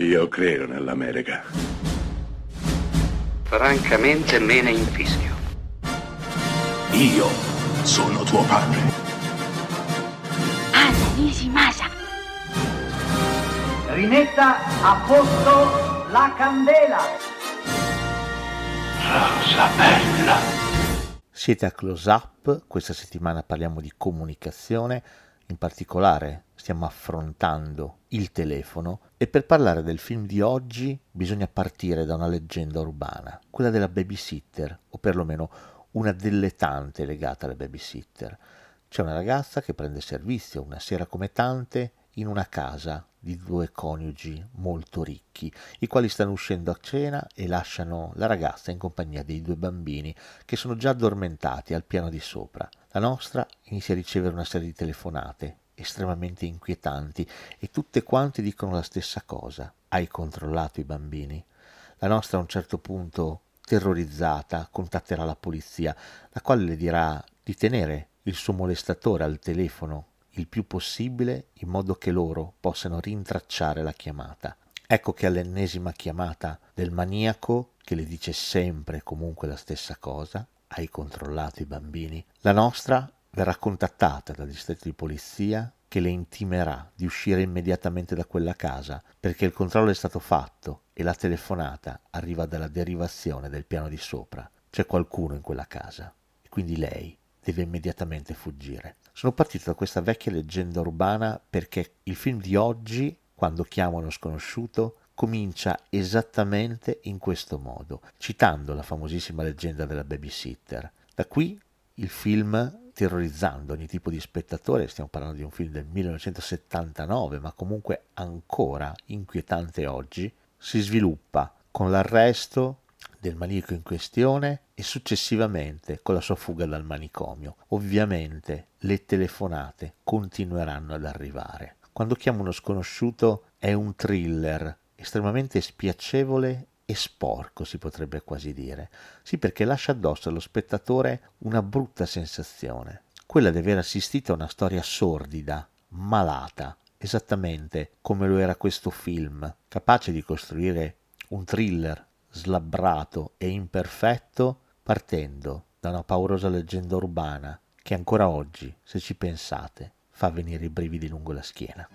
Io credo nell'America. Francamente me ne infischio. Io sono tuo padre. Anna Nishimasa. Rimetta a posto la candela. Rosa bella. Siete a Close Up, questa settimana parliamo di comunicazione, in particolare stiamo affrontando il telefono e per parlare del film di oggi bisogna partire da una leggenda urbana, quella della babysitter, o perlomeno una delle tante legate alle babysitter. C'è una ragazza che prende servizio una sera come tante in una casa di due coniugi molto ricchi, i quali stanno uscendo a cena e lasciano la ragazza in compagnia dei due bambini che sono già addormentati al piano di sopra. La nostra inizia a ricevere una serie di telefonate estremamente inquietanti e tutte quante dicono la stessa cosa. Hai controllato i bambini? La nostra a un certo punto, terrorizzata, contatterà la polizia, la quale le dirà di tenere il suo molestatore al telefono il più possibile in modo che loro possano rintracciare la chiamata. Ecco che all'ennesima chiamata del maniaco, che le dice sempre comunque la stessa cosa, hai controllato i bambini, la nostra verrà contattata dal distretto di polizia che le intimerà di uscire immediatamente da quella casa perché il controllo è stato fatto e la telefonata arriva dalla derivazione del piano di sopra. C'è qualcuno in quella casa e quindi lei deve immediatamente fuggire. Sono partito da questa vecchia leggenda urbana perché il film di oggi, quando chiamo uno sconosciuto, comincia esattamente in questo modo, citando la famosissima leggenda della babysitter. Da qui il film terrorizzando ogni tipo di spettatore, stiamo parlando di un film del 1979, ma comunque ancora inquietante oggi, si sviluppa con l'arresto del maniaco in questione e successivamente con la sua fuga dal manicomio. Ovviamente le telefonate continueranno ad arrivare. Quando chiamo uno sconosciuto è un thriller estremamente spiacevole e sporco, si potrebbe quasi dire. Sì, perché lascia addosso allo spettatore una brutta sensazione, quella di aver assistito a una storia sordida, malata, esattamente come lo era questo film, capace di costruire un thriller slabbrato e imperfetto, partendo da una paurosa leggenda urbana che ancora oggi, se ci pensate, fa venire i brividi lungo la schiena.